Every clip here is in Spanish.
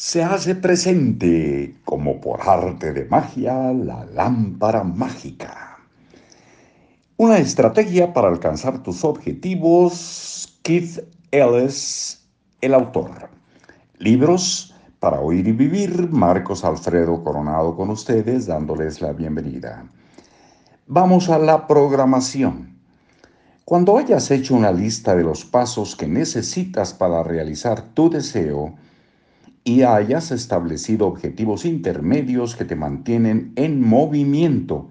se hace presente como por arte de magia la lámpara mágica. Una estrategia para alcanzar tus objetivos, Keith Ellis, el autor. Libros para oír y vivir, Marcos Alfredo Coronado con ustedes, dándoles la bienvenida. Vamos a la programación. Cuando hayas hecho una lista de los pasos que necesitas para realizar tu deseo, y hayas establecido objetivos intermedios que te mantienen en movimiento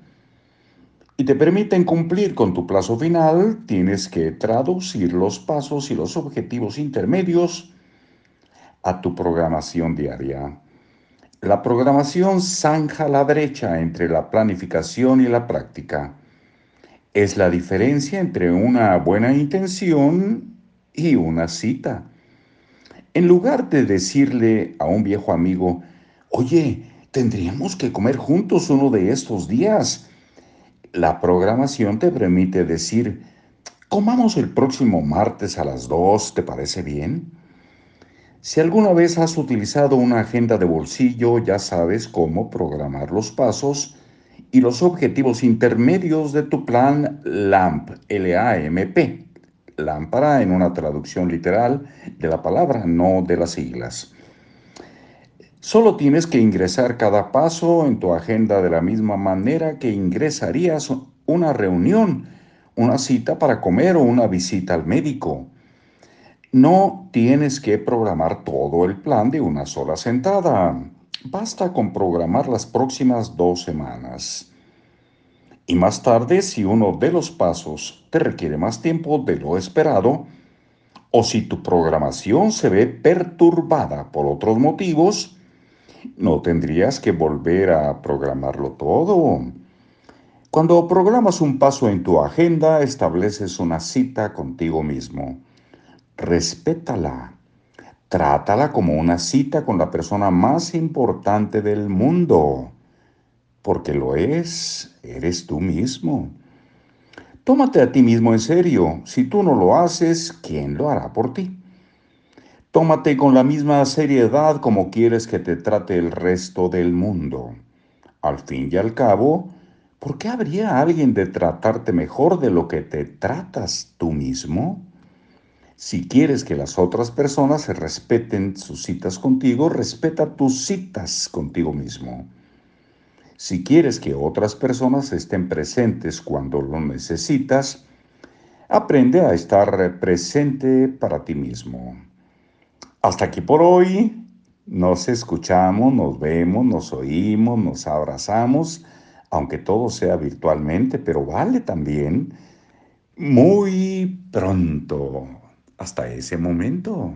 y te permiten cumplir con tu plazo final, tienes que traducir los pasos y los objetivos intermedios a tu programación diaria. La programación zanja la brecha entre la planificación y la práctica. Es la diferencia entre una buena intención y una cita. En lugar de decirle a un viejo amigo, oye, tendríamos que comer juntos uno de estos días, la programación te permite decir, comamos el próximo martes a las 2, ¿te parece bien? Si alguna vez has utilizado una agenda de bolsillo, ya sabes cómo programar los pasos y los objetivos intermedios de tu plan LAMP, L-A-M-P lámpara en una traducción literal de la palabra, no de las siglas. Solo tienes que ingresar cada paso en tu agenda de la misma manera que ingresarías una reunión, una cita para comer o una visita al médico. No tienes que programar todo el plan de una sola sentada. Basta con programar las próximas dos semanas. Y más tarde, si uno de los pasos te requiere más tiempo de lo esperado, o si tu programación se ve perturbada por otros motivos, no tendrías que volver a programarlo todo. Cuando programas un paso en tu agenda, estableces una cita contigo mismo. Respétala. Trátala como una cita con la persona más importante del mundo porque lo es, eres tú mismo. Tómate a ti mismo en serio. Si tú no lo haces, ¿quién lo hará por ti? Tómate con la misma seriedad como quieres que te trate el resto del mundo. Al fin y al cabo, ¿por qué habría alguien de tratarte mejor de lo que te tratas tú mismo? Si quieres que las otras personas se respeten sus citas contigo, respeta tus citas contigo mismo. Si quieres que otras personas estén presentes cuando lo necesitas, aprende a estar presente para ti mismo. Hasta aquí por hoy. Nos escuchamos, nos vemos, nos oímos, nos abrazamos, aunque todo sea virtualmente, pero vale también muy pronto. Hasta ese momento.